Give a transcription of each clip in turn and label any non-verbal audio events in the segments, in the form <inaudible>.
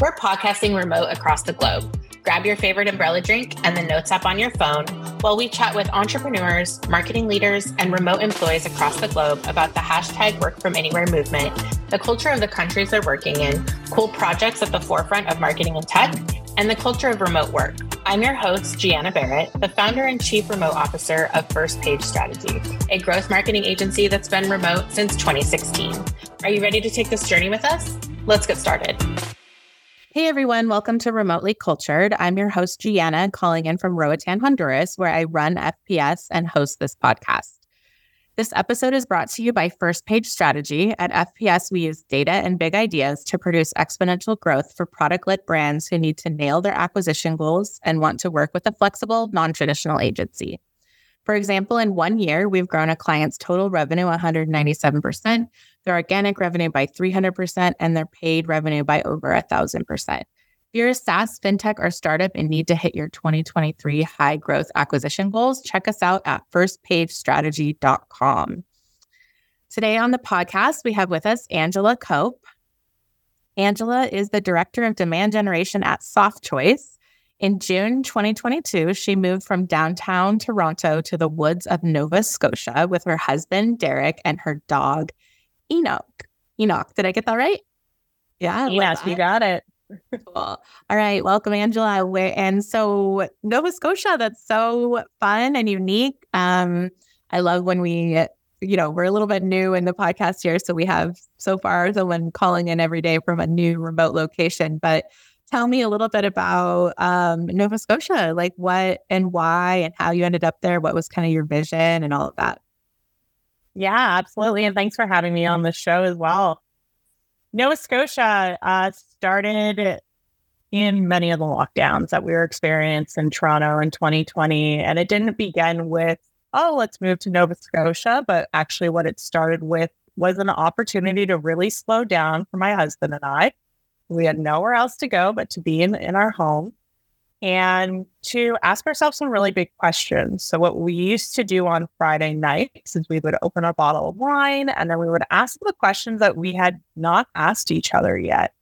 We're podcasting remote across the globe. Grab your favorite umbrella drink and the Notes app on your phone while we chat with entrepreneurs, marketing leaders, and remote employees across the globe about the hashtag work from anywhere movement, the culture of the countries they're working in, cool projects at the forefront of marketing and tech, and the culture of remote work. I'm your host, Gianna Barrett, the founder and chief remote officer of First Page Strategy, a growth marketing agency that's been remote since 2016. Are you ready to take this journey with us? Let's get started. Hey everyone, welcome to Remotely Cultured. I'm your host, Gianna, calling in from Roatan, Honduras, where I run FPS and host this podcast. This episode is brought to you by First Page Strategy. At FPS, we use data and big ideas to produce exponential growth for product led brands who need to nail their acquisition goals and want to work with a flexible, non traditional agency. For example, in one year, we've grown a client's total revenue 197%, their organic revenue by 300%, and their paid revenue by over 1,000%. If you're a SaaS, fintech, or startup and need to hit your 2023 high growth acquisition goals, check us out at firstpagestrategy.com. Today on the podcast, we have with us Angela Cope. Angela is the director of demand generation at Softchoice. In June 2022, she moved from downtown Toronto to the woods of Nova Scotia with her husband, Derek, and her dog, Enoch. Enoch, did I get that right? Yeah, yes, you got it cool. All right. Welcome, Angela. And so Nova Scotia, that's so fun and unique. Um, I love when we, you know, we're a little bit new in the podcast here. So we have so far someone calling in every day from a new remote location. But tell me a little bit about um, Nova Scotia, like what and why and how you ended up there. What was kind of your vision and all of that? Yeah, absolutely. And thanks for having me on the show as well. Nova Scotia uh, started in many of the lockdowns that we were experiencing in Toronto in 2020. And it didn't begin with, oh, let's move to Nova Scotia. But actually, what it started with was an opportunity to really slow down for my husband and I. We had nowhere else to go but to be in, in our home and to ask ourselves some really big questions. So, what we used to do on Friday nights is we would open a bottle of wine and then we would ask the questions that we had not asked each other yet.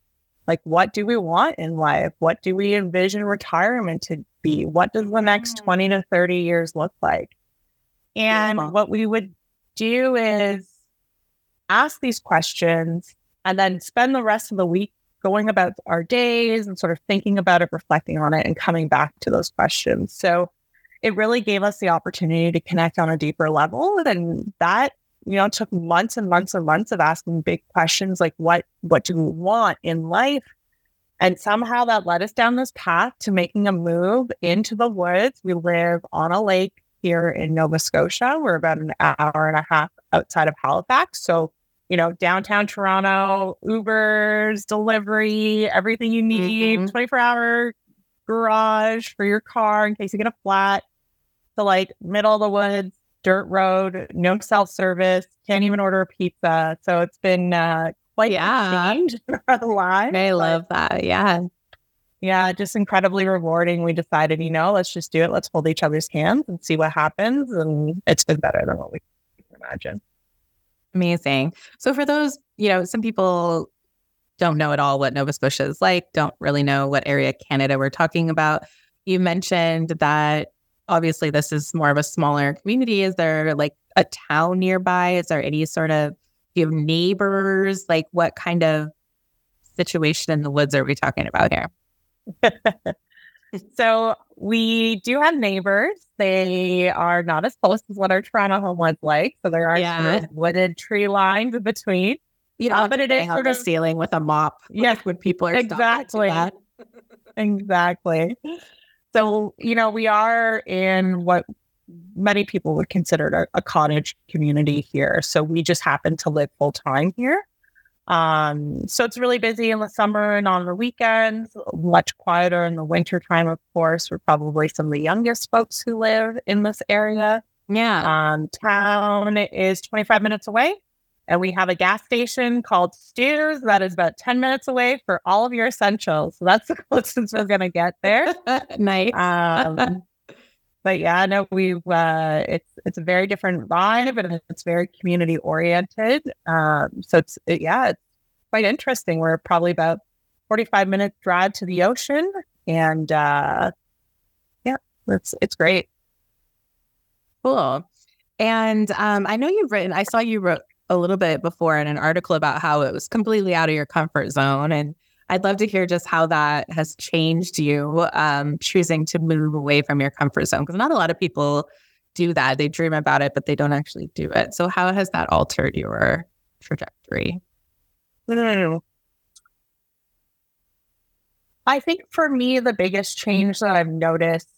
Like, what do we want in life? What do we envision retirement to be? What does the next mm. 20 to 30 years look like? And yeah. what we would do is ask these questions and then spend the rest of the week going about our days and sort of thinking about it, reflecting on it, and coming back to those questions. So it really gave us the opportunity to connect on a deeper level. And that, you know, took months and months and months of asking big questions like what what do we want in life? And somehow that led us down this path to making a move into the woods. We live on a lake here in Nova Scotia. We're about an hour and a half outside of Halifax. So you know, downtown Toronto, Ubers, delivery, everything you need, mm-hmm. 24 hour garage for your car in case you get a flat. So, like, middle of the woods, dirt road, no self service, can't even order a pizza. So, it's been uh, quite yeah. change for the life. I love that. Yeah. Yeah, just incredibly rewarding. We decided, you know, let's just do it. Let's hold each other's hands and see what happens. And it's been better than what we can imagine. Amazing. So for those, you know, some people don't know at all what Nova Scotia is like, don't really know what area Canada we're talking about. You mentioned that obviously this is more of a smaller community. Is there like a town nearby? Is there any sort of do you have neighbors? Like what kind of situation in the woods are we talking about here? <laughs> so we do have neighbors. They are not as close as what our Toronto home was like. So there are yeah. wooded tree lines in between. You know, uh, but it is sort of ceiling with a mop. Yes, <laughs> when people are exactly exactly. So you know, we are in what many people would consider a, a cottage community here. So we just happen to live full time here. Um, so it's really busy in the summer and on the weekends, much quieter in the winter time, of course. We're probably some of the youngest folks who live in this area. Yeah. Um, town is 25 minutes away. And we have a gas station called Steers that is about 10 minutes away for all of your essentials. So that's <laughs> the closest we're going to get there. <laughs> nice. Um, but yeah, no, we've uh, it's it's a very different vibe and it's very community oriented. Um, so it's it, yeah, it's quite interesting. We're probably about 45 minute drive to the ocean. And uh, yeah, it's, it's great. Cool. And um, I know you've written, I saw you wrote a little bit before in an article about how it was completely out of your comfort zone. And I'd love to hear just how that has changed you um, choosing to move away from your comfort zone. Because not a lot of people do that. They dream about it, but they don't actually do it. So, how has that altered your trajectory? I think for me, the biggest change that I've noticed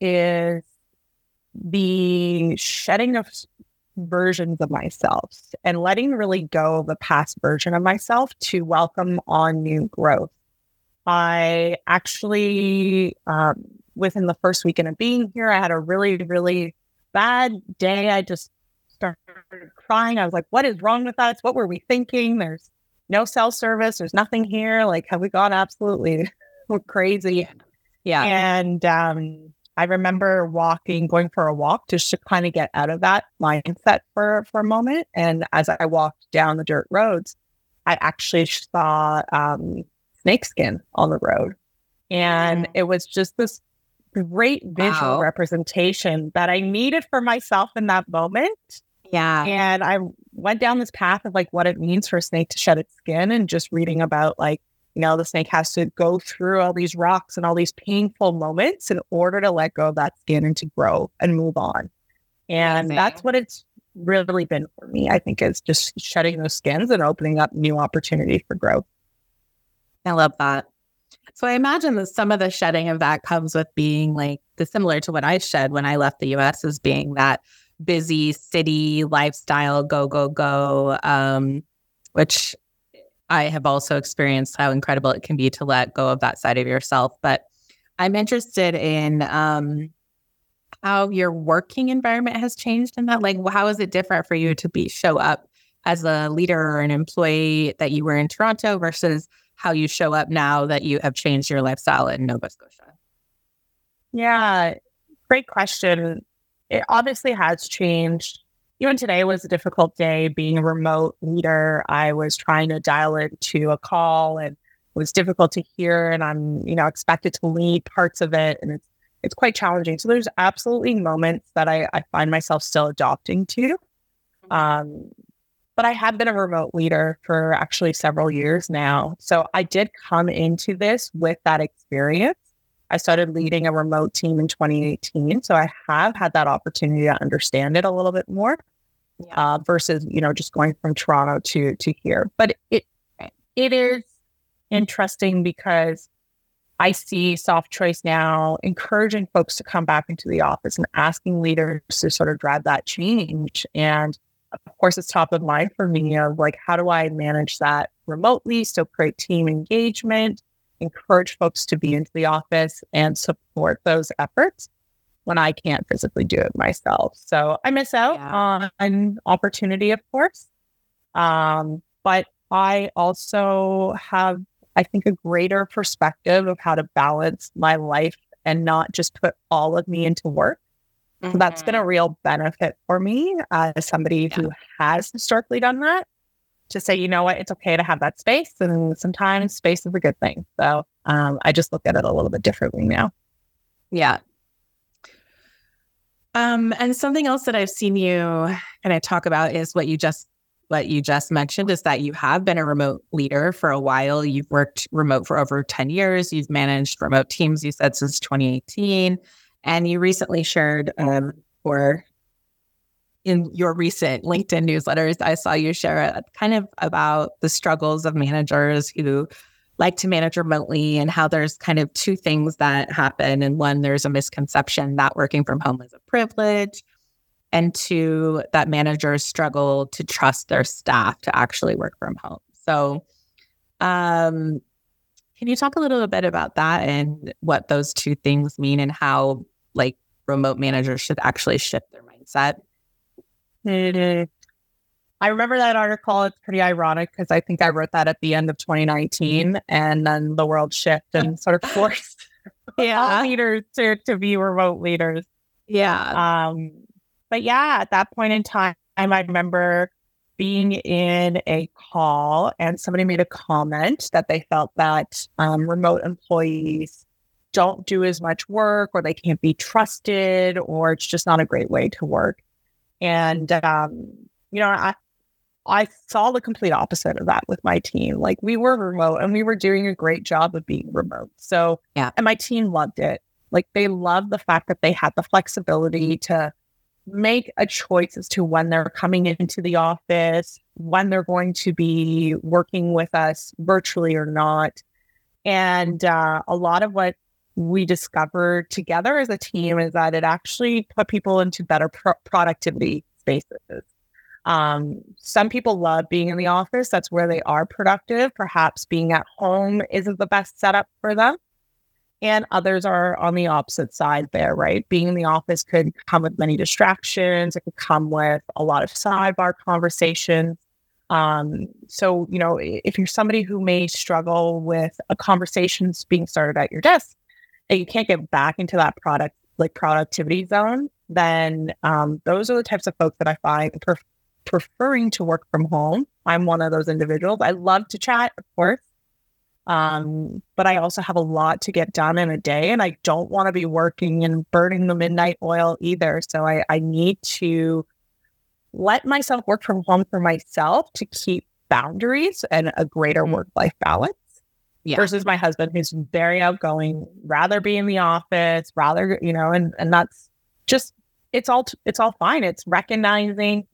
is the shedding of versions of myself and letting really go of the past version of myself to welcome on new growth. I actually, um, within the first weekend of being here, I had a really, really bad day. I just started crying. I was like, what is wrong with us? What were we thinking? There's no cell service. There's nothing here. Like, have we gone absolutely <laughs> crazy? Yeah. And um, I remember walking, going for a walk just to kind of get out of that mindset for for a moment. And as I walked down the dirt roads, I actually saw um, snakeskin on the road, and mm. it was just this great visual wow. representation that I needed for myself in that moment. Yeah, and I went down this path of like what it means for a snake to shed its skin, and just reading about like you know, the snake has to go through all these rocks and all these painful moments in order to let go of that skin and to grow and move on. And Amazing. that's what it's really been for me. I think is just shedding those skins and opening up new opportunities for growth. I love that. So I imagine that some of the shedding of that comes with being like the similar to what I shed when I left the US as being that busy city lifestyle, go, go, go. Um, which I have also experienced how incredible it can be to let go of that side of yourself. But I'm interested in um, how your working environment has changed in that. Like, how is it different for you to be show up as a leader or an employee that you were in Toronto versus how you show up now that you have changed your lifestyle in Nova Scotia? Yeah, great question. It obviously has changed even today was a difficult day being a remote leader. I was trying to dial into a call and it was difficult to hear and I'm, you know, expected to lead parts of it and it's it's quite challenging. So there's absolutely moments that I, I find myself still adopting to. Um, but I have been a remote leader for actually several years now. So I did come into this with that experience. I started leading a remote team in 2018. So I have had that opportunity to understand it a little bit more yeah. uh, versus, you know, just going from Toronto to, to here. But it, it is interesting because I see Softchoice now encouraging folks to come back into the office and asking leaders to sort of drive that change. And of course, it's top of mind for me of like, how do I manage that remotely? So create team engagement, encourage folks to be into the office and support those efforts when I can't physically do it myself. So I miss out yeah. on an opportunity, of course. Um, but I also have, I think, a greater perspective of how to balance my life and not just put all of me into work. Mm-hmm. So that's been a mm-hmm. real benefit for me uh, as somebody yeah. who has historically done that to say, you know what, it's okay to have that space. And sometimes space is a good thing. So um, I just look at it a little bit differently now. Yeah. Um, and something else that I've seen you kind of talk about is what you just what you just mentioned is that you have been a remote leader for a while. You've worked remote for over 10 years. You've managed remote teams, you said, since 2018. And you recently shared um, for in your recent LinkedIn newsletters, I saw you share kind of about the struggles of managers who like to manage remotely and how there's kind of two things that happen. And one, there's a misconception that working from home is a privilege. And two, that managers struggle to trust their staff to actually work from home. So, um, can you talk a little bit about that and what those two things mean and how like remote managers should actually shift their mindset? I remember that article. It's pretty ironic because I think I wrote that at the end of 2019, and then the world shifted and sort of forced <laughs> yeah. leaders to to be remote leaders. Yeah. Um. But yeah, at that point in time, I remember being in a call and somebody made a comment that they felt that um, remote employees don't do as much work or they can't be trusted or it's just not a great way to work. And, um, you know, I, I saw the complete opposite of that with my team. Like we were remote and we were doing a great job of being remote. So, yeah. And my team loved it. Like they loved the fact that they had the flexibility to make a choice as to when they're coming into the office, when they're going to be working with us virtually or not. And uh, a lot of what we discovered together as a team is that it actually put people into better pro- productivity spaces. Um, some people love being in the office. That's where they are productive. Perhaps being at home isn't the best setup for them. And others are on the opposite side there, right? Being in the office could come with many distractions. It could come with a lot of sidebar conversations. Um, so, you know, if you're somebody who may struggle with a conversation being started at your desk and you can't get back into that product, like productivity zone, then um, those are the types of folks that I find pref- preferring to work from home. I'm one of those individuals. I love to chat, of course. Um, but I also have a lot to get done in a day, and I don't want to be working and burning the midnight oil either. So I, I need to let myself work from home for myself to keep boundaries and a greater mm-hmm. work life balance. Yeah. Versus my husband, who's very outgoing, rather be in the office, rather you know, and and that's just it's all it's all fine. It's recognizing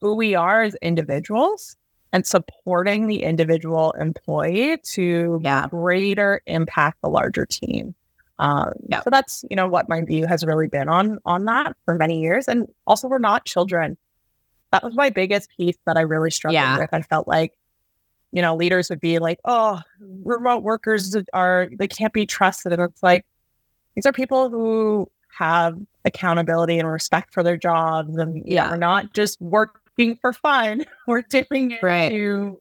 who we are as individuals and supporting the individual employee to yeah. greater impact the larger team. Um, yeah. So that's you know what my view has really been on on that for many years, and also we're not children. That was my biggest piece that I really struggled with. I felt like you know leaders would be like, "Oh, remote workers are they can't be trusted," and it's like these are people who have accountability and respect for their jobs, and yeah, are not just working for fun. <laughs> We're doing it right. to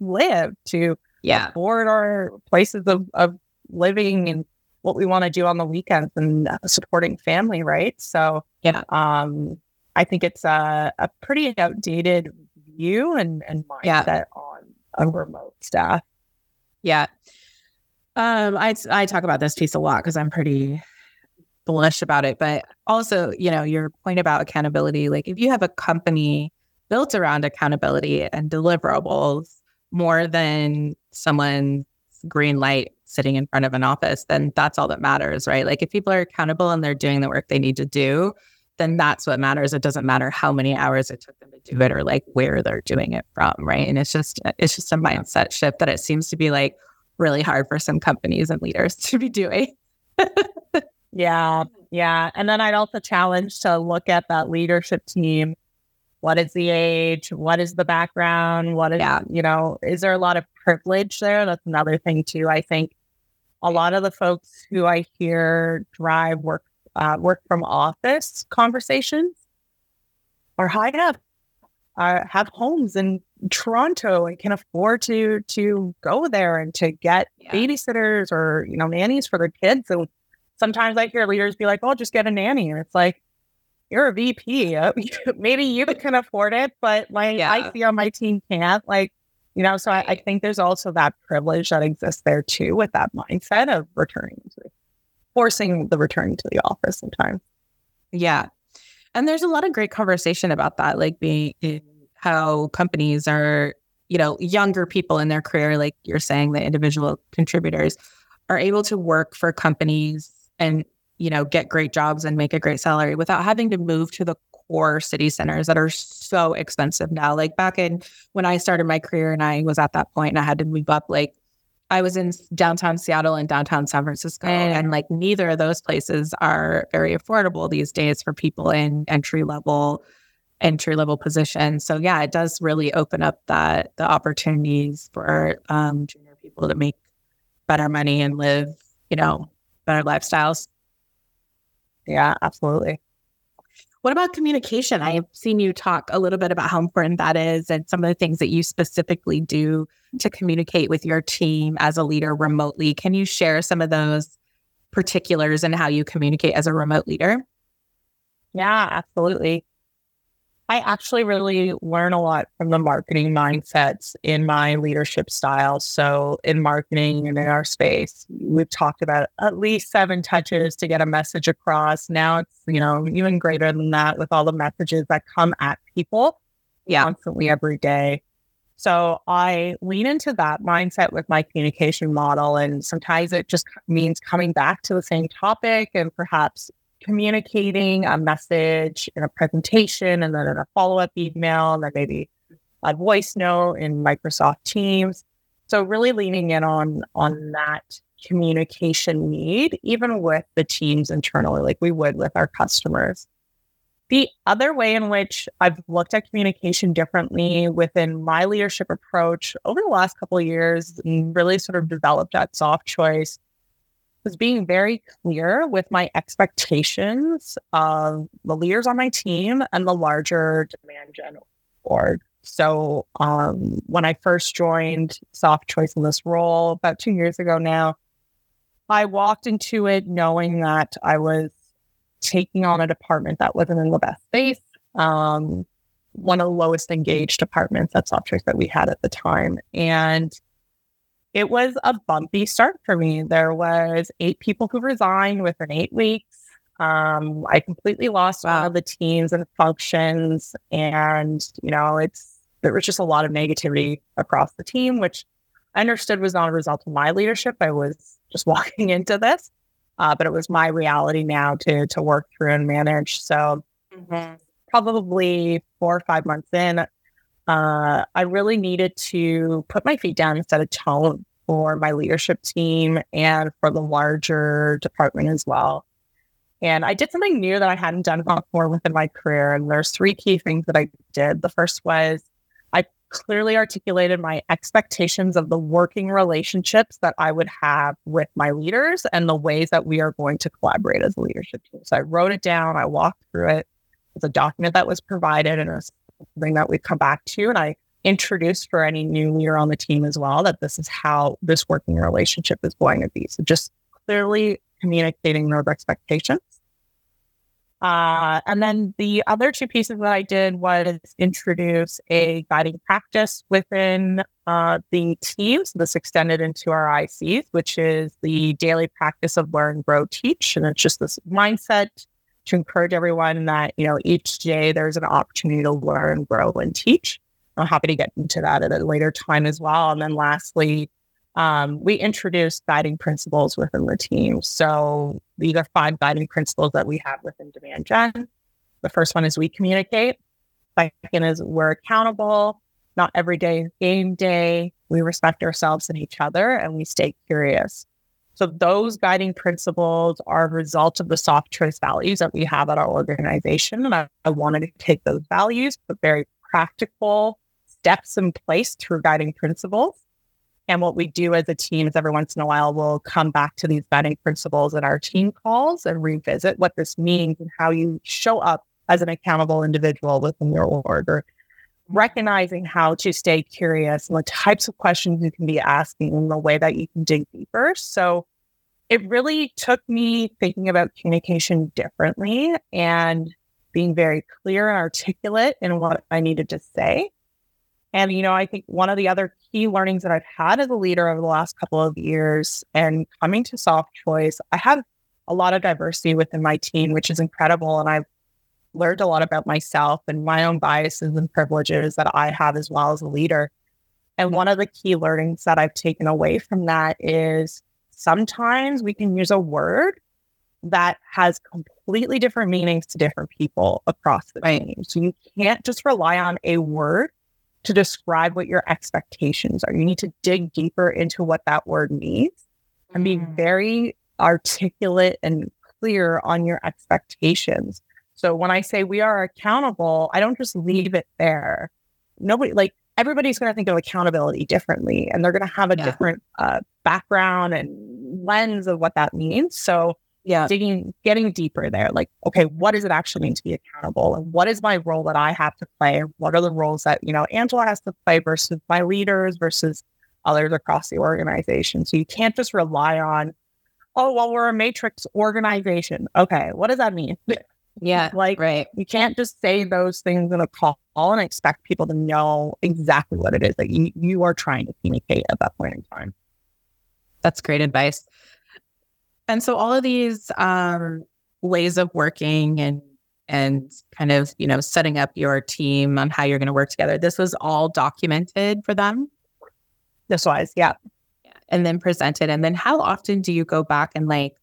live, to yeah. afford our places of, of living and what we want to do on the weekends and uh, supporting family, right? So, yeah, um, I think it's a, a pretty outdated view and, and mindset yeah. on a remote staff. Yeah. Um, I I talk about this piece a lot because I'm pretty bullish about it. But also, you know, your point about accountability, like if you have a company built around accountability and deliverables more than someone's green light sitting in front of an office, then that's all that matters, right? Like if people are accountable and they're doing the work they need to do, then that's what matters. It doesn't matter how many hours it took them to do it or like where they're doing it from, right? And it's just it's just a mindset shift that it seems to be like really hard for some companies and leaders <laughs> to be doing. yeah, yeah. And then I'd also challenge to look at that leadership team what is the age what is the background what is yeah. you know is there a lot of privilege there that's another thing too i think a lot of the folks who i hear drive work uh, work from office conversations are high up uh, have homes in toronto and can afford to to go there and to get yeah. babysitters or you know nannies for their kids and sometimes i hear leaders be like oh just get a nanny and it's like you're a VP. <laughs> Maybe you <laughs> can afford it, but like yeah. I see on my team can't. Like, you know, so I, I, think there's also that privilege that exists there too with that mindset of returning to forcing the return to the office sometimes. Yeah. And there's a lot of great conversation about that, like being how companies are, you know, younger people in their career, like you're saying, the individual contributors are able to work for companies and you know, get great jobs and make a great salary without having to move to the core city centers that are so expensive now. Like back in when I started my career and I was at that point and I had to move up, like I was in downtown Seattle and downtown San Francisco, and like neither of those places are very affordable these days for people in entry level entry level positions. So yeah, it does really open up that the opportunities for um, junior people to make better money and live, you know, better lifestyles. Yeah, absolutely. What about communication? I've seen you talk a little bit about how important that is and some of the things that you specifically do to communicate with your team as a leader remotely. Can you share some of those particulars and how you communicate as a remote leader? Yeah, absolutely. I actually really learn a lot from the marketing mindsets in my leadership style. So, in marketing and in our space, we've talked about at least seven touches to get a message across. Now it's, you know, even greater than that with all the messages that come at people yeah. constantly every day. So, I lean into that mindset with my communication model. And sometimes it just means coming back to the same topic and perhaps communicating a message in a presentation and then in a follow up email and then maybe a voice note in Microsoft Teams. So really leaning in on on that communication need, even with the teams internally, like we would with our customers. The other way in which I've looked at communication differently within my leadership approach over the last couple of years and really sort of developed at Softchoice was being very clear with my expectations of the leaders on my team and the larger demand gen org. So um, when I first joined Softchoice in this role about two years ago now, I walked into it knowing that I was taking on a department that wasn't in the best space. Um, one of the lowest engaged departments at Softchoice that we had at the time. And it was a bumpy start for me. There was eight people who resigned within eight weeks. Um, I completely lost wow. of the teams and functions, and you know, it's there was just a lot of negativity across the team, which I understood was not a result of my leadership. I was just <laughs> walking into this, uh, but it was my reality now to to work through and manage. So, mm-hmm. probably four or five months in, uh, I really needed to put my feet down and set a tone for my leadership team and for the larger department as well. And I did something new that I hadn't done before within my career. And there's three key things that I did. The first was I clearly articulated my expectations of the working relationships that I would have with my leaders and the ways that we are going to collaborate as a leadership team. So I wrote it down, I walked through it. It's a document that was provided and it was something that we come back to. And I introduced for any new leader on the team as well that this is how this working relationship is going to be. So just clearly communicating those expectations. Uh, and then the other two pieces that I did was introduce a guiding practice within uh, the teams. This extended into our ICs, which is the daily practice of learn, grow, teach. And it's just this mindset to encourage everyone that, you know, each day there's an opportunity to learn, grow, and teach. I'm happy to get into that at a later time as well. And then lastly, um, we introduced guiding principles within the team. So these are five guiding principles that we have within Demand Gen. The first one is we communicate. Second is we're accountable. Not every day game day. We respect ourselves and each other and we stay curious. So those guiding principles are a result of the Softchoice values that we have at our organization. And I, I wanted to take those values, but very practical steps in place through guiding principles. And what we do as a team is every once in a while, we'll come back to these guiding principles in our team calls and revisit what this means and how you show up as an accountable individual within your org or recognizing how to stay curious and the types of questions you can be asking and the way that you can dig deeper. So it really took me thinking about communication differently and being very clear and articulate in what I needed to say. And, you know, I think one of the other key learnings that I've had as a leader over the last couple of years and coming to Softchoice, I have a lot of diversity within my team, which is incredible. And I've learned a lot about myself and my own biases and privileges that I have as well as a leader. And one of the key learnings that I've taken away from that is sometimes we can use a word that has completely different meanings to different people across the right. team. So you can't just rely on a word to describe what your expectations are. You need to dig deeper into what that word means and be mm. very articulate and clear on your expectations. So when I say we are accountable, I don't just leave it there. Nobody, like everybody's going to think of accountability differently and they're going to have a yeah. different uh, background and lens of what that means. So yeah, digging, getting deeper there, like, okay, what does it actually mean to be accountable? And what is my role that I have to play? What are the roles that, you know, Angela has to play versus my leaders versus others across the organization? So you can't just rely on, oh, well, we're a matrix organization. Okay, what does that mean? Yeah. Like, right. You can't just say those things in a call and expect people to know exactly what it is that you, you are trying to communicate at that point in time. That's great advice. And so all of these um, ways of working and and kind of you know setting up your team on how you're going to work together. This was all documented for them. This was, yeah. yeah. And then presented. And then how often do you go back and like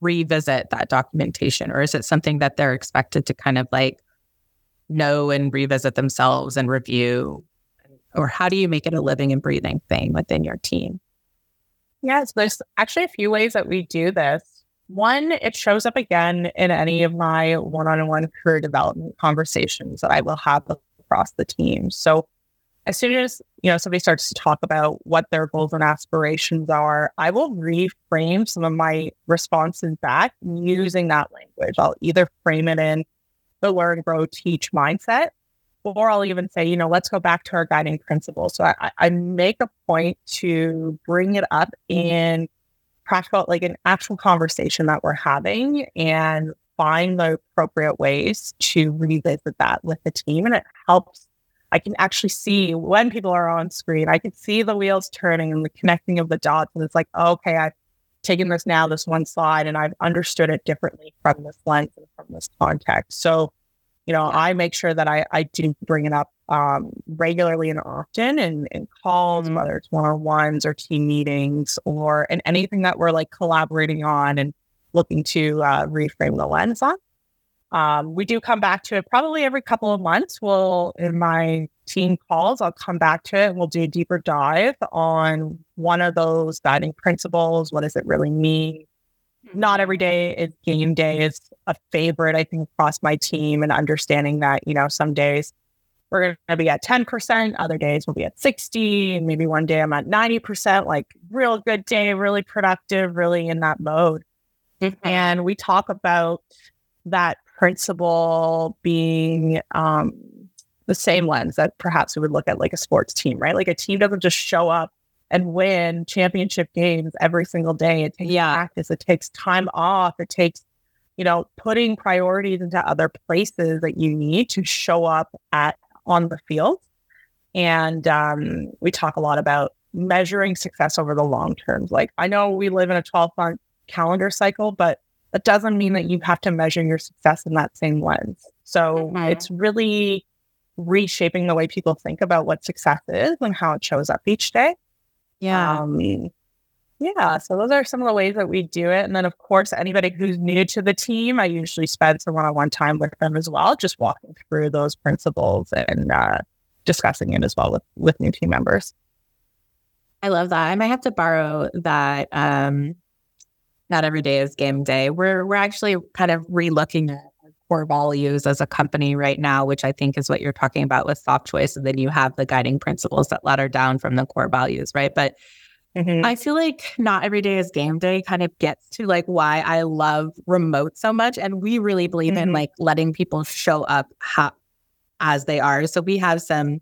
revisit that documentation, or is it something that they're expected to kind of like know and revisit themselves and review? Or how do you make it a living and breathing thing within your team? Yes, there's actually a few ways that we do this. One, it shows up again in any of my one on one career development conversations that I will have across the team. So, as soon as you know somebody starts to talk about what their goals and aspirations are, I will reframe some of my responses back using that language. I'll either frame it in the learn, grow, teach mindset, or I'll even say, you know, let's go back to our guiding principles. So I, I make a point to bring it up in practical, like an actual conversation that we're having and find the appropriate ways to revisit that with the team. And it helps. I can actually see when people are on screen, I can see the wheels turning and the connecting of the dots. And it's like, oh, okay, I've taken this now, this one slide, and I've understood it differently from this lens and from this context. So you know, I make sure that I, I do bring it up um, regularly and often in, in calls, mm-hmm. whether it's one on ones or team meetings or in anything that we're like collaborating on and looking to uh, reframe the lens on. Um, we do come back to it probably every couple of months. We'll, in my team calls, I'll come back to it and we'll do a deeper dive on one of those guiding principles. What does it really mean? not every day is game day is a favorite, I think, across my team and understanding that, you know, some days we're going to be at 10%, other days we'll be at 60, and maybe one day I'm at 90%, like real good day, really productive, really in that mode. Mm-hmm. And we talk about that principle being um, the same lens that perhaps we would look at like a sports team, right? Like a team doesn't just show up and win championship games every single day. It takes yeah. practice, it takes time off, it takes, you know, putting priorities into other places that you need to show up at on the field. And um, we talk a lot about measuring success over the long term. Like I know we live in a 12 month calendar cycle, but that doesn't mean that you have to measure your success in that same lens. So mm-hmm. it's really reshaping the way people think about what success is and how it shows up each day. Yeah. Um, yeah. So those are some of the ways that we do it. And then, of course, anybody who's new to the team, I usually spend some one on one time with them as well, just walking through those principles and uh, discussing it as well with, with new team members. I love that. I might have to borrow that. Um, not every day is game day. We're we're actually kind of relooking at core values as a company right now, which I think is what you're talking about with Softchoice. And then you have the guiding principles that ladder down from the core values, right? But mm-hmm. I feel like not every day is game day kind of gets to like why I love remote so much. And we really believe mm-hmm. in like letting people show up ha- as they are. So we have some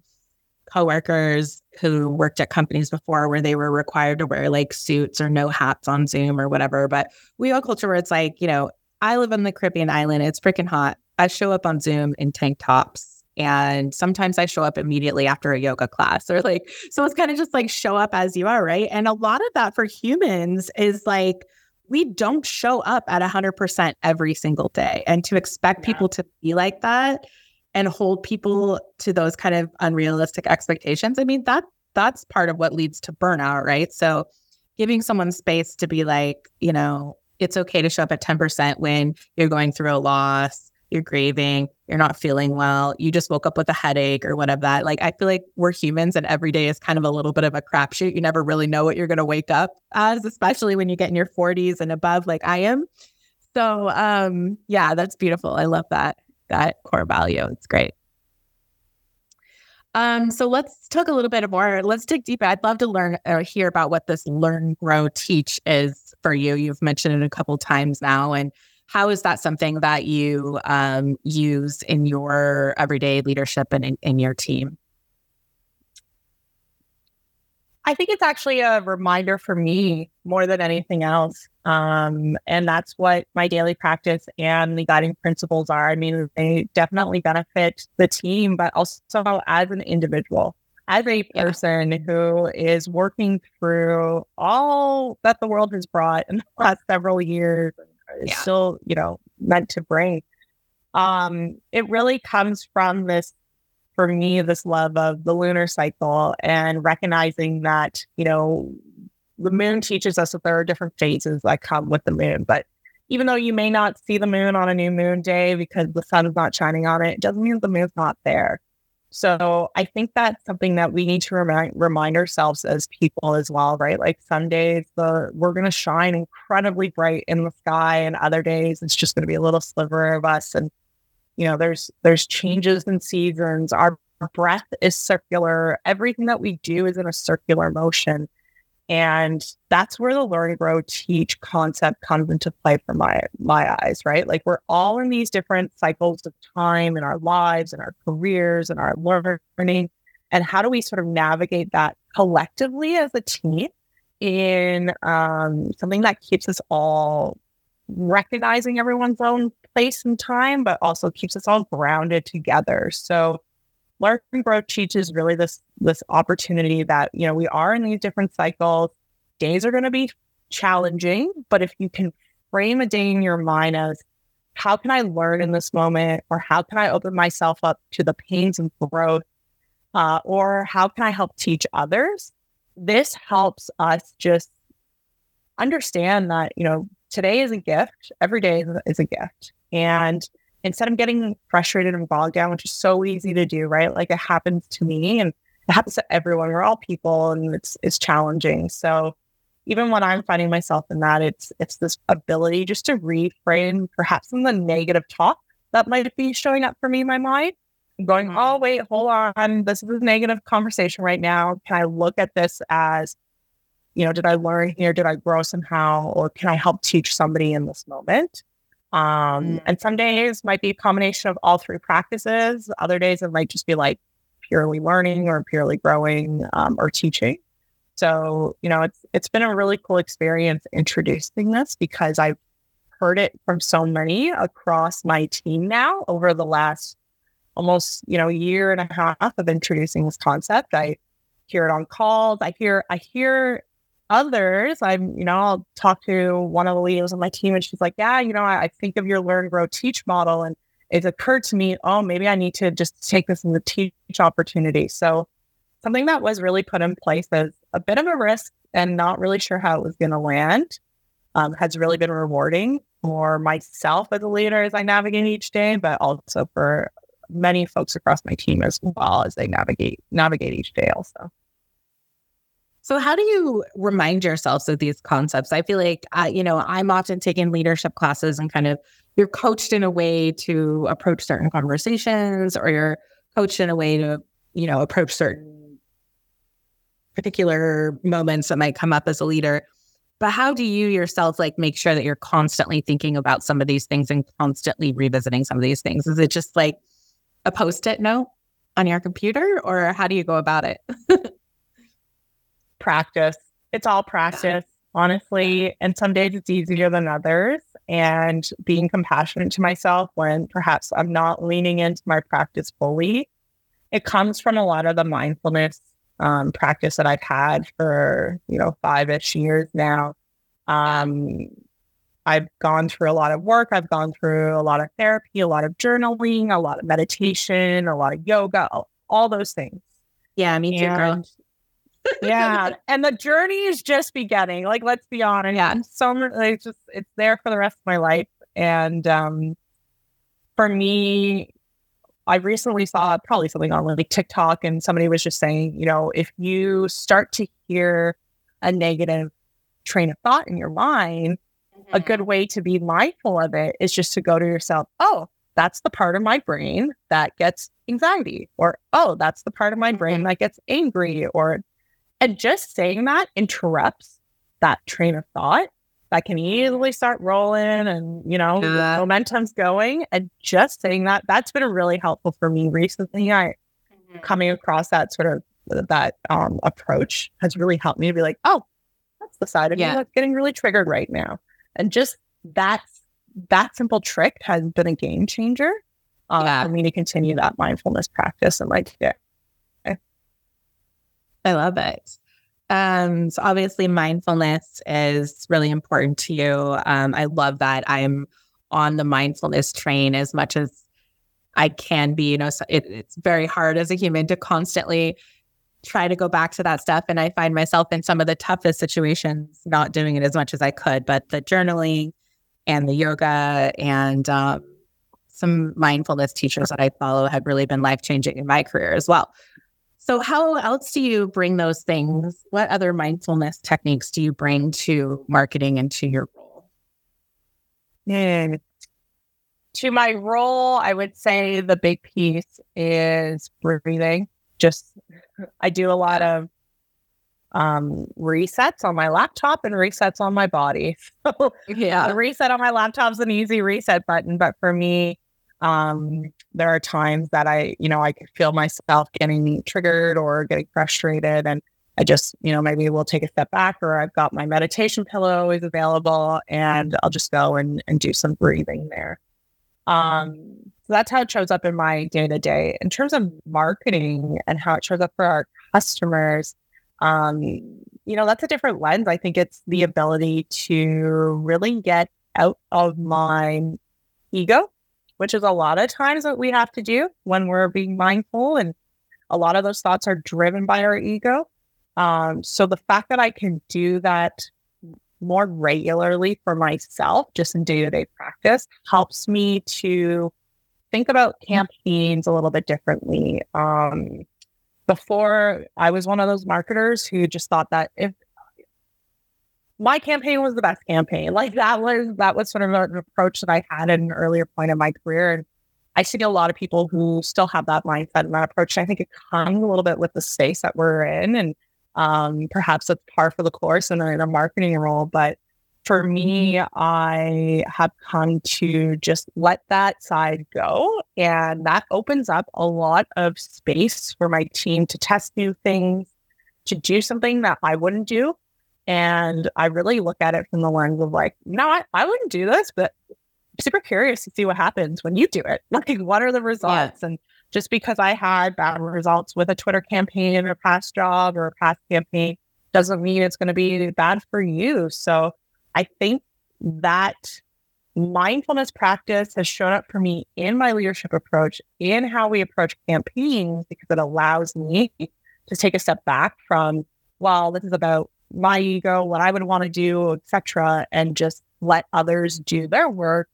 coworkers who worked at companies before where they were required to wear like suits or no hats on Zoom or whatever. But we have a culture where it's like, you know, I live on the Caribbean island. It's freaking hot. I show up on Zoom in tank tops. And sometimes I show up immediately after a yoga class or like, so it's kind of just like show up as you are, right? And a lot of that for humans is like, we don't show up at 100% every single day. And to expect yeah. people to be like that and hold people to those kind of unrealistic expectations, I mean, that that's part of what leads to burnout, right? So giving someone space to be like, you know, it's okay to show up at 10% when you're going through a loss, you're grieving, you're not feeling well, you just woke up with a headache or whatever that. Like I feel like we're humans and every day is kind of a little bit of a crapshoot. You never really know what you're gonna wake up as, especially when you get in your 40s and above, like I am. So um yeah, that's beautiful. I love that that core value. It's great. Um, so let's talk a little bit more. Let's dig deeper. I'd love to learn or hear about what this learn, grow, teach is for you. You've mentioned it a couple times now, and how is that something that you um, use in your everyday leadership and in, in your team? I think it's actually a reminder for me more than anything else. Um, and that's what my daily practice and the guiding principles are. I mean, they definitely benefit the team, but also as an individual, as a person yeah. who is working through all that the world has brought in the last several years, is yeah. still, you know, meant to bring. Um, it really comes from this for me, this love of the lunar cycle and recognizing that, you know, the moon teaches us that there are different phases that come with the moon. But even though you may not see the moon on a new moon day because the sun is not shining on it, it doesn't mean the moon's not there. So I think that's something that we need to remind remind ourselves as people as well, right? Like some days the we're gonna shine incredibly bright in the sky, and other days it's just gonna be a little sliver of us. And you know there's there's changes in seasons our breath is circular everything that we do is in a circular motion and that's where the learn grow teach concept comes into play for my my eyes right like we're all in these different cycles of time in our lives and our careers and our learning and how do we sort of navigate that collectively as a team in um, something that keeps us all recognizing everyone's own place and time, but also keeps us all grounded together. So Learn and Grow teaches really this this opportunity that, you know, we are in these different cycles. Days are going to be challenging, but if you can frame a day in your mind as how can I learn in this moment, or how can I open myself up to the pains and growth, uh, or how can I help teach others? This helps us just understand that, you know, today is a gift. Every day is a gift. And instead of getting frustrated and bogged down, which is so easy to do, right? Like it happens to me and it happens to everyone. We're all people and it's it's challenging. So even when I'm finding myself in that, it's it's this ability just to reframe perhaps some of the negative talk that might be showing up for me in my mind. I'm going, mm-hmm. oh wait, hold on. This is a negative conversation right now. Can I look at this as you know, did I learn here? Did I grow somehow? Or can I help teach somebody in this moment? Um, mm. And some days might be a combination of all three practices. Other days it might just be like purely learning or purely growing um, or teaching. So, you know, it's it's been a really cool experience introducing this because I've heard it from so many across my team now over the last almost, you know, year and a half of introducing this concept. I hear it on calls. I hear I hear others, I'm, you know, I'll talk to one of the leaders on my team and she's like, yeah, you know, I, I, think of your learn, grow, teach model. And it occurred to me, oh, maybe I need to just take this as a teach opportunity. So something that was really put in place as a bit of a risk and not really sure how it was going to land um, has really been rewarding for myself as a leader as I navigate each day, but also for many folks across my team as well as they navigate navigate each day also. So, how do you remind yourselves of these concepts? I feel like, uh, you know, I'm often taking leadership classes and kind of you're coached in a way to approach certain conversations or you're coached in a way to, you know, approach certain particular moments that might come up as a leader. But how do you yourself like make sure that you're constantly thinking about some of these things and constantly revisiting some of these things? Is it just like a post it note on your computer or how do you go about it? <laughs> practice. It's all practice, honestly. And some days it's easier than others. And being compassionate to myself when perhaps I'm not leaning into my practice fully. It comes from a lot of the mindfulness um, practice that I've had for, you know, five ish years now. Um, I've gone through a lot of work. I've gone through a lot of therapy, a lot of journaling, a lot of meditation, a lot of yoga, all, all those things. Yeah, me too, and, girl yeah. And the journey is just beginning. Like, let's be honest. Yeah. So it's just it's there for the rest of my life. And um for me, I recently saw probably something on like TikTok and somebody was just saying, you know, if you start to hear a negative train of thought in your mind, mm-hmm. a good way to be mindful of it is just to go to yourself, oh, that's the part of my brain that gets anxiety, or oh, that's the part of my brain mm-hmm. that gets angry, or and just saying that interrupts that train of thought that can easily start rolling and, you know, yeah. momentum's going. And just saying that, that's been really helpful for me recently. I mm-hmm. coming across that sort of that um, approach has really helped me to be like, oh, that's the side of yeah. me that's getting really triggered right now. And just that that simple trick has been a game changer uh, yeah. for me to continue that mindfulness practice in my day. I love it. Um, so obviously mindfulness is really important to you. Um, I love that I'm on the mindfulness train as much as I can be. You know, so it, it's very hard as a human to constantly try to go back to that stuff. And I find myself in some of the toughest situations not doing it as much as I could. But the journaling and the yoga and um, some mindfulness teachers that I follow have really been life changing in my career as well. So, how else do you bring those things? What other mindfulness techniques do you bring to marketing and to your role? And to my role, I would say the big piece is breathing. Just, I do a lot of um, resets on my laptop and resets on my body. <laughs> So, yeah, the reset on my laptop is an easy reset button, but for me, um, there are times that I, you know, I feel myself getting triggered or getting frustrated. And I just, you know, maybe we'll take a step back or I've got my meditation pillow always available and I'll just go and, and do some breathing there. Um, so that's how it shows up in my day to day. In terms of marketing and how it shows up for our customers, um, you know, that's a different lens. I think it's the ability to really get out of my ego which is a lot of times what we have to do when we're being mindful. And a lot of those thoughts are driven by our ego. Um, so the fact that I can do that more regularly for myself, just in day to day practice, helps me to think about campaigns a little bit differently. Um, before, I was one of those marketers who just thought that if my campaign was the best campaign. Like that was that was sort of an approach that I had at an earlier point in my career. And I see a lot of people who still have that mindset and that approach. And I think it comes a little bit with the space that we're in, and um, perhaps it's par for the course in a, in a marketing role. But for me, I have come to just let that side go, and that opens up a lot of space for my team to test new things, to do something that I wouldn't do and I really look at it from the lens of like, no, I, I wouldn't do this, but I'm super curious to see what happens when you do it. <laughs> Like, what are the results? Yeah. And just because I had bad results with a Twitter campaign or past job or a past campaign doesn't mean it's going to be bad for you. So I think that mindfulness practice has shown up for me in my leadership approach, in how we approach campaigns, because it allows me to take a step back from, well, this is about my ego, what I would want to do, etc., and just let others do their work,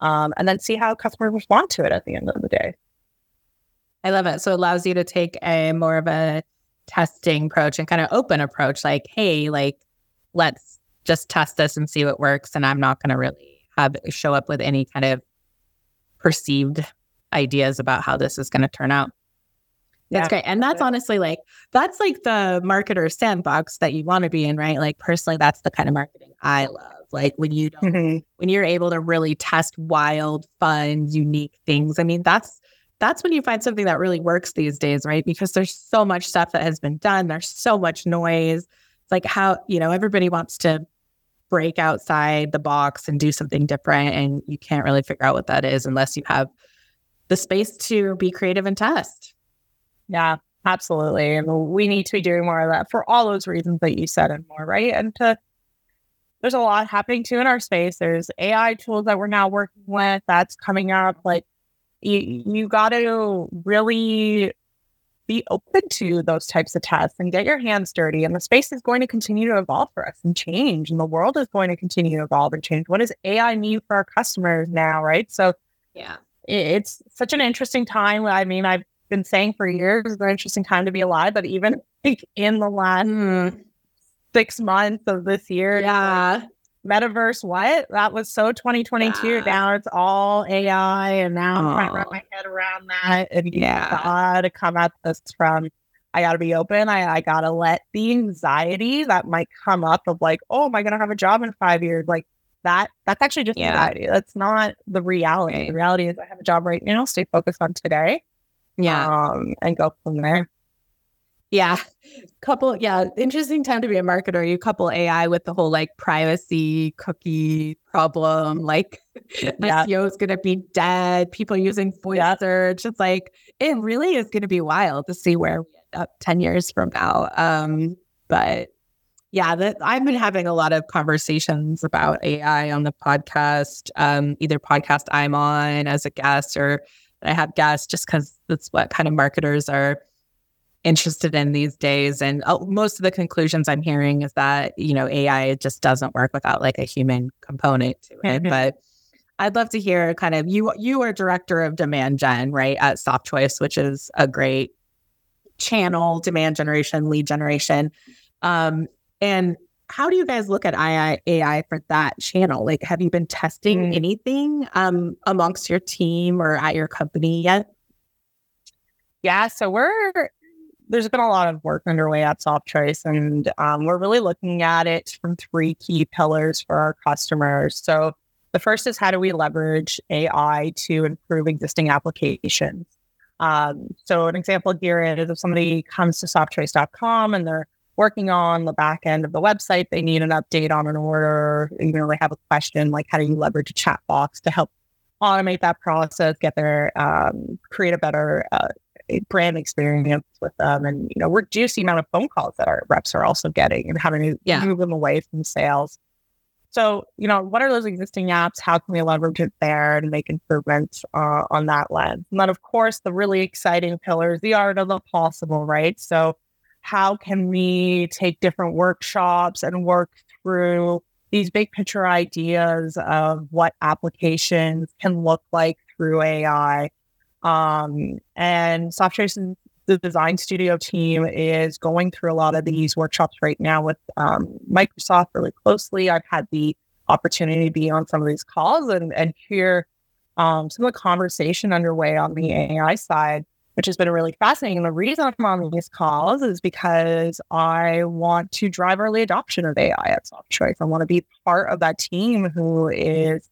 um, and then see how customers respond to it at the end of the day. I love it. So it allows you to take a more of a testing approach and kind of open approach, like, hey, like, let's just test this and see what works, and I'm not going to really have show up with any kind of perceived ideas about how this is going to turn out. That's yeah. great. And that's honestly like, that's like the marketer sandbox that you want to be in, right? Like, personally, that's the kind of marketing I love. Like, when you don't, mm-hmm. when you're able to really test wild, fun, unique things. I mean, that's, that's when you find something that really works these days, right? Because there's so much stuff that has been done. There's so much noise. It's like how, you know, everybody wants to break outside the box and do something different. And you can't really figure out what that is unless you have the space to be creative and test. Yeah, absolutely. And we need to be doing more of that for all those reasons that you said and more, right? And to there's a lot happening too in our space. There's AI tools that we're now working with that's coming up. Like you, you got to really be open to those types of tests and get your hands dirty. And the space is going to continue to evolve for us and change. And the world is going to continue to evolve and change. What does AI mean for our customers now? Right. So, yeah, it's such an interesting time. I mean, I've been saying for years it's an interesting time to be alive, but even <laughs> like in the last mm. six months of this year, yeah. Metaverse, what? That was so 2022. Yeah. Now it's all AI, and now I'm trying to wrap my head around that. And yeah, gotta come at this from I gotta be open. I, I gotta let the anxiety that might come up of like, oh, am I gonna have a job in five years? Like that, that's actually just yeah. anxiety. That's not the reality. The reality is I have a job right now, stay focused on today yeah. Um, and go from there. Yeah. Couple, yeah, interesting time to be a marketer. You couple AI with the whole like privacy cookie problem. Like <laughs> yeah. SEO is going to be dead. People using voice yeah. search. It's like, it really is going to be wild to see where we end up 10 years from now. Um, but yeah, that I've been having a lot of conversations about AI on the podcast, um, either podcast I'm on as a guest or I have guests just because that's what kind of marketers are interested in these days. And uh, most of the conclusions I'm hearing is that, you know, AI just doesn't work without like a human component to it. Mm-hmm. But I'd love to hear kind of you, you are director of demand gen, right? At Softchoice, which is a great channel, demand generation, lead generation. Um, and how do you guys look at AI, AI for that channel? Like, have you been testing mm. anything um, amongst your team or at your company yet? Yeah, so we're there's been a lot of work underway at Softchoice, and um, we're really looking at it from three key pillars for our customers. So the first is how do we leverage AI to improve existing applications? Um, so an example here is if somebody comes to softchoice.com and they're working on the back end of the website, they need an update on an order, you they have a question like how do you leverage a chat box to help automate that process, get their um, create a better uh, brand experience with them. And you know reduce the amount of phone calls that our reps are also getting and having to yeah. move them away from sales. So you know what are those existing apps? How can we leverage it there and make improvements uh, on that lens? And then of course the really exciting pillars the art of the possible right? So how can we take different workshops and work through these big picture ideas of what applications can look like through ai um, and Softchoice, the design studio team, is going through a lot of these workshops right now with um, Microsoft really closely. I've had the opportunity to be on some of these calls and, and hear um, some of the conversation underway on the AI side, which has been really fascinating. And the reason I'm on these calls is because I want to drive early adoption of AI at Softchoice. I want to be part of that team who is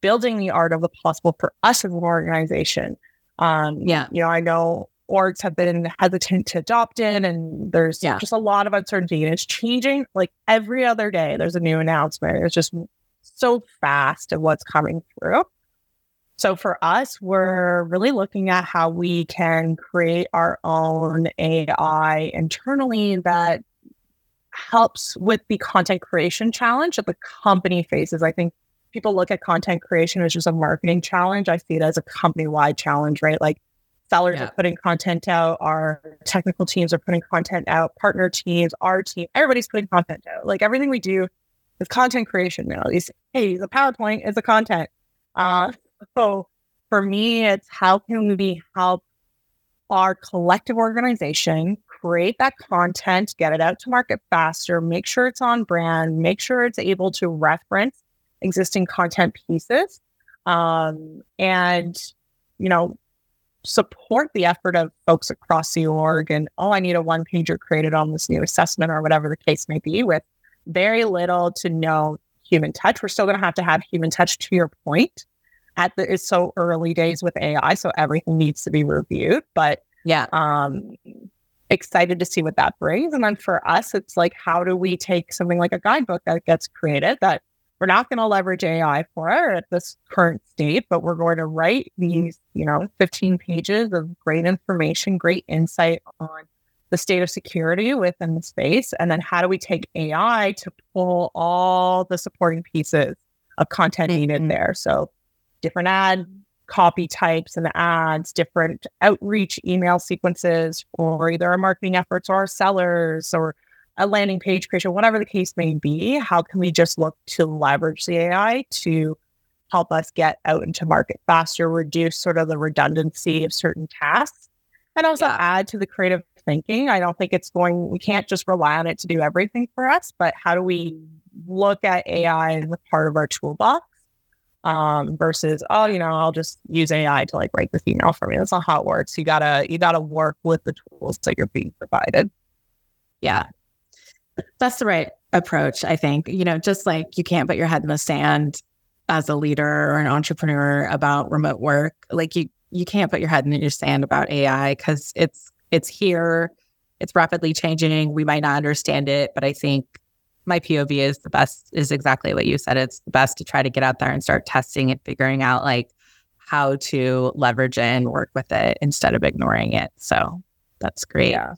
building the art of the possible for us as an organization. Um, yeah, you know, I know orgs have been hesitant to adopt it, and there's yeah. just a lot of uncertainty, and it's changing like every other day. There's a new announcement. It's just so fast of what's coming through. So for us, we're really looking at how we can create our own AI internally that helps with the content creation challenge that the company faces. I think people look at content creation as just a marketing challenge. I see it as a company wide challenge, right? Like sellers yeah. are putting content out, our technical teams are putting content out, partner teams, our team, everybody's putting content out. Like everything we do is content creation now. These, hey, the PowerPoint is the content. Uh, <laughs> so for me, it's how can we help our collective organization create that content, get it out to market faster, make sure it's on brand, make sure it's able to reference existing content pieces um, and you know support the effort of folks across the org and oh i need a one pager created on this new assessment or whatever the case may be with very little to no human touch. We're still going to have to have human touch to your point. At the it's so early days with ai so everything needs to be reviewed but yeah. um excited to see what that brings. And then for us it's like how do we take something like a guidebook that gets created that we're not going to leverage AI for it at this current state, but we're going to write these, you know, 15 pages of great information, great insight on the state of security within the space. And then how do we take AI to pull all the supporting pieces of content needed mm-hmm. there? So different ad copy types and ads, different outreach email sequences for either our marketing efforts or our sellers or a landing page creation, whatever the case may be, how can we just look to leverage the AI to help us get out into market faster, reduce sort of the redundancy of certain tasks, and also yeah. add to the creative thinking. I don't think it's going, we can't just rely on it to do everything for us, but how do we look at AI as part of our toolbox? Um, versus, oh, you know, I'll just use AI to like write this email for me. That's not how it works. You gotta, you gotta work with the tools that you're being provided. Yeah. That's the right approach, I think. You know, just like you can't put your head in the sand as a leader or an entrepreneur about remote work, like you you can't put your head in your sand about AI because it's it's here, it's rapidly changing. We might not understand it, but I think my POV is the best, is exactly what you said. It's the best to try to get out there and start testing and figuring out like how to leverage it and work with it instead of ignoring it. So that's great. Yeah.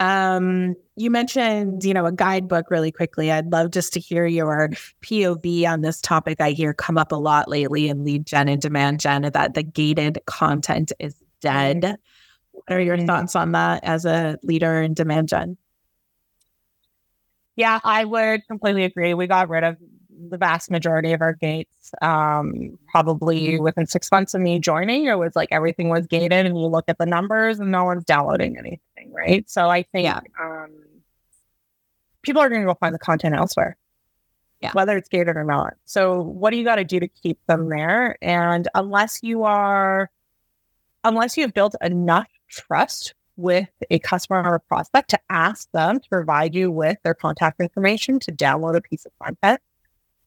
Um, you mentioned, you know, a guidebook really quickly. I'd love just to hear your POV on this topic. I hear come up a lot lately in lead gen and demand gen that the gated content is dead. What are your Mhm. thoughts on that as a leader in demand gen? Yeah, I would completely agree. We got rid of the vast majority of our gates. Um, probably within six months of me joining, it was like everything was gated, and you look at the numbers, and no one's downloading anything, right? So I think Yeah. um, people are going to go find the content elsewhere, Yeah. whether it's gated or not. So what do you got to do to keep them there? And unless you are, unless you have built enough trust with a customer or a prospect to ask them to provide you with their contact information to download a piece of content.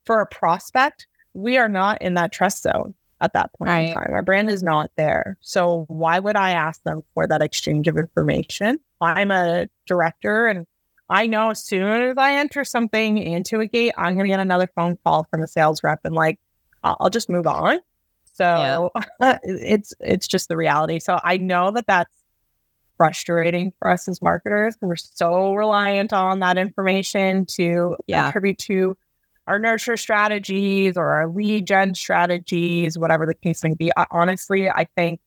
For a prospect, we are not in that trust zone at that point Right. in time. Our brand is not there. So why would I ask them for that exchange of information? I'm a director and I know as soon as I enter something into a gate, I'm going to get another phone call from a sales rep and like, I'll, just move on. So <laughs> it's it's just the reality. So I know that that's frustrating for us as marketers. We're so reliant on that information to Yeah. contribute to our nurture strategies or our lead gen strategies, whatever the case may be. I, honestly, I think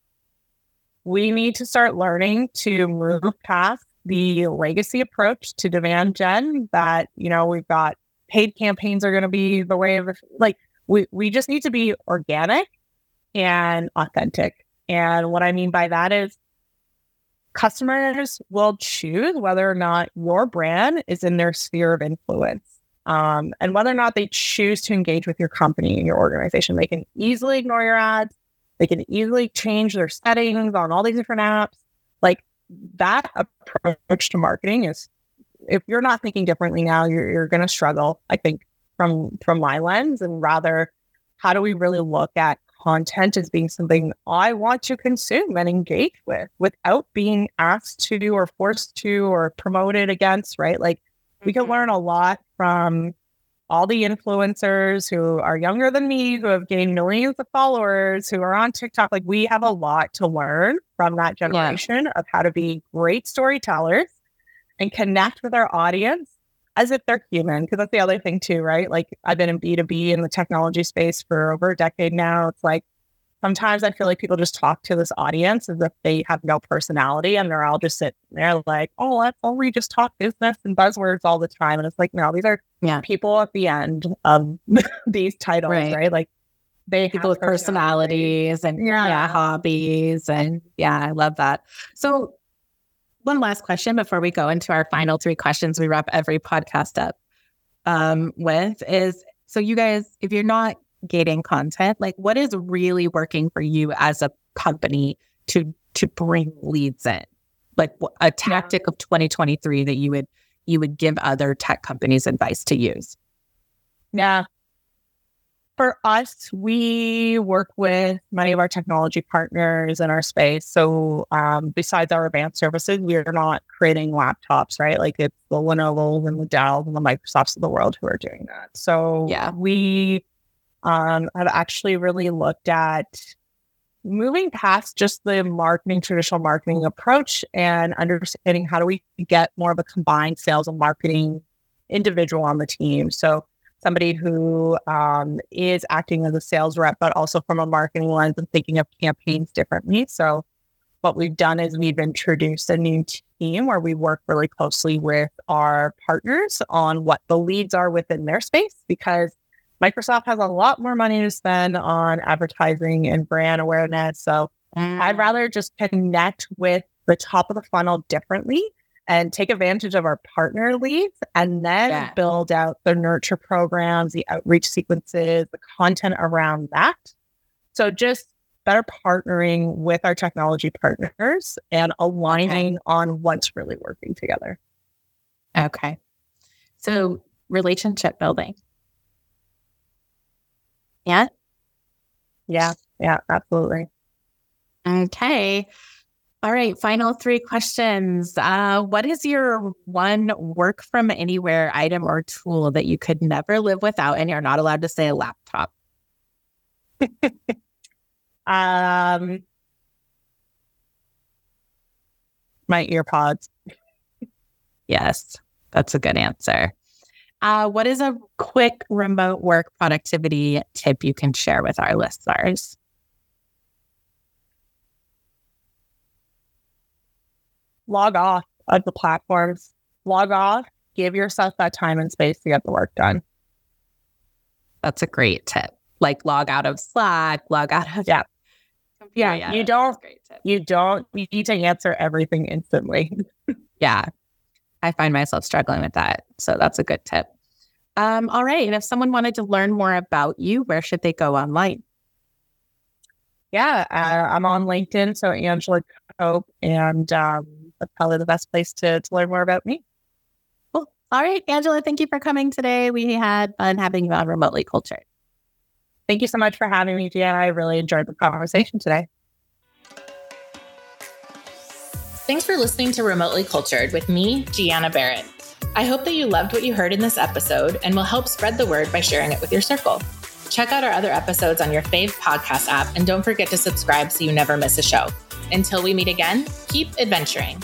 we need to start learning to move past the legacy approach to demand gen that, you know, we've got paid campaigns are going to be the way of like we we just need to be organic and authentic. And what I mean by that is customers will choose whether or not your brand is in their sphere of influence. Um, and whether or not they choose to engage with your company and your organization, they can easily ignore your ads. They can easily change their settings on all these different apps. Like that approach to marketing is, if you're not thinking differently now, you're, you're going to struggle. I think from from my lens, and rather, how do we really look at content as being something I want to consume and engage with without being asked to or forced to or promoted against, right? Like we can mm-hmm. learn a lot from all the influencers who are younger than me, who have gained millions of followers, who are on TikTok. Like we have a lot to learn from that generation of how to be great storytellers and connect with our audience as if they're human. Because that's the other thing too, right? Like I've been in B2B in the technology space for over a decade now. It's like sometimes I feel like people just talk to this audience as if they have no personality and they're all just sitting there like, oh, let's only just talk business and buzzwords all the time. And it's like, no, these are Yeah. people at the end of <laughs> these titles, Right. right? Like they People have with personalities and Yeah. yeah, hobbies. And yeah, I love that. So one last question before we go into our final three questions we wrap every podcast up um, with is so you guys, if you're not gating content, like what is really working for you as a company to to bring leads in? Like a tactic of 2023 that you would you would give other tech companies advice to use. Yeah. For us, we work with many of our technology partners in our space. So, um, besides our advanced services, we are not creating laptops, right? Like it's the Lenovo's and the Dells and the Microsofts of the world who are doing that. So, Yeah. we um, have actually really looked at moving past just the marketing, traditional marketing approach and understanding how do we get more of a combined sales and marketing individual on the team. So, somebody who um, is acting as a sales rep, but also from a marketing lens and thinking of campaigns differently. So, what we've done is we've introduced a new team where we work really closely with our partners on what the leads are within their space because Microsoft has a lot more money to spend on advertising and brand awareness. So, I'd mm. rather just connect with the top of the funnel differently and take advantage of our partner leads and then Yeah. build out the nurture programs, the outreach sequences, the content around that. So just better partnering with our technology partners and aligning on what's really working together. Okay. So relationship building. Yeah. Yeah, yeah, absolutely. Okay. All right, final three questions. Uh, what is your one work from anywhere item or tool that you could never live without, and you're not allowed to say a laptop? <laughs> um, my earpods. Yes, that's a good answer. Uh, what is a quick remote work productivity tip you can share with our listeners? Log off of the platforms. Log off. Give yourself that time and space to get the work done. That's a great tip. Like log out of Slack, log out of yeah. Yeah, yeah, you don't you don't need to answer everything instantly. yeah. I find myself struggling with that. So that's a good tip. Um, all right. And if someone wanted to learn more about you, where should they go online? Yeah, uh, I'm on LinkedIn. So Angela Cope, and um, that's probably the best place to, to learn more about me. Cool. All right, Angela, thank you for coming today. We had fun having you on Remotely Cultured. Thank you so much for having me, Gianna. I really enjoyed the conversation today. Thanks for listening to Remotely Cultured with me, Gianna Barrett. I hope that you loved what you heard in this episode and will help spread the word by sharing it with your circle. Check out our other episodes on your fave podcast app and don't forget to subscribe so you never miss a show. Until we meet again, keep adventuring.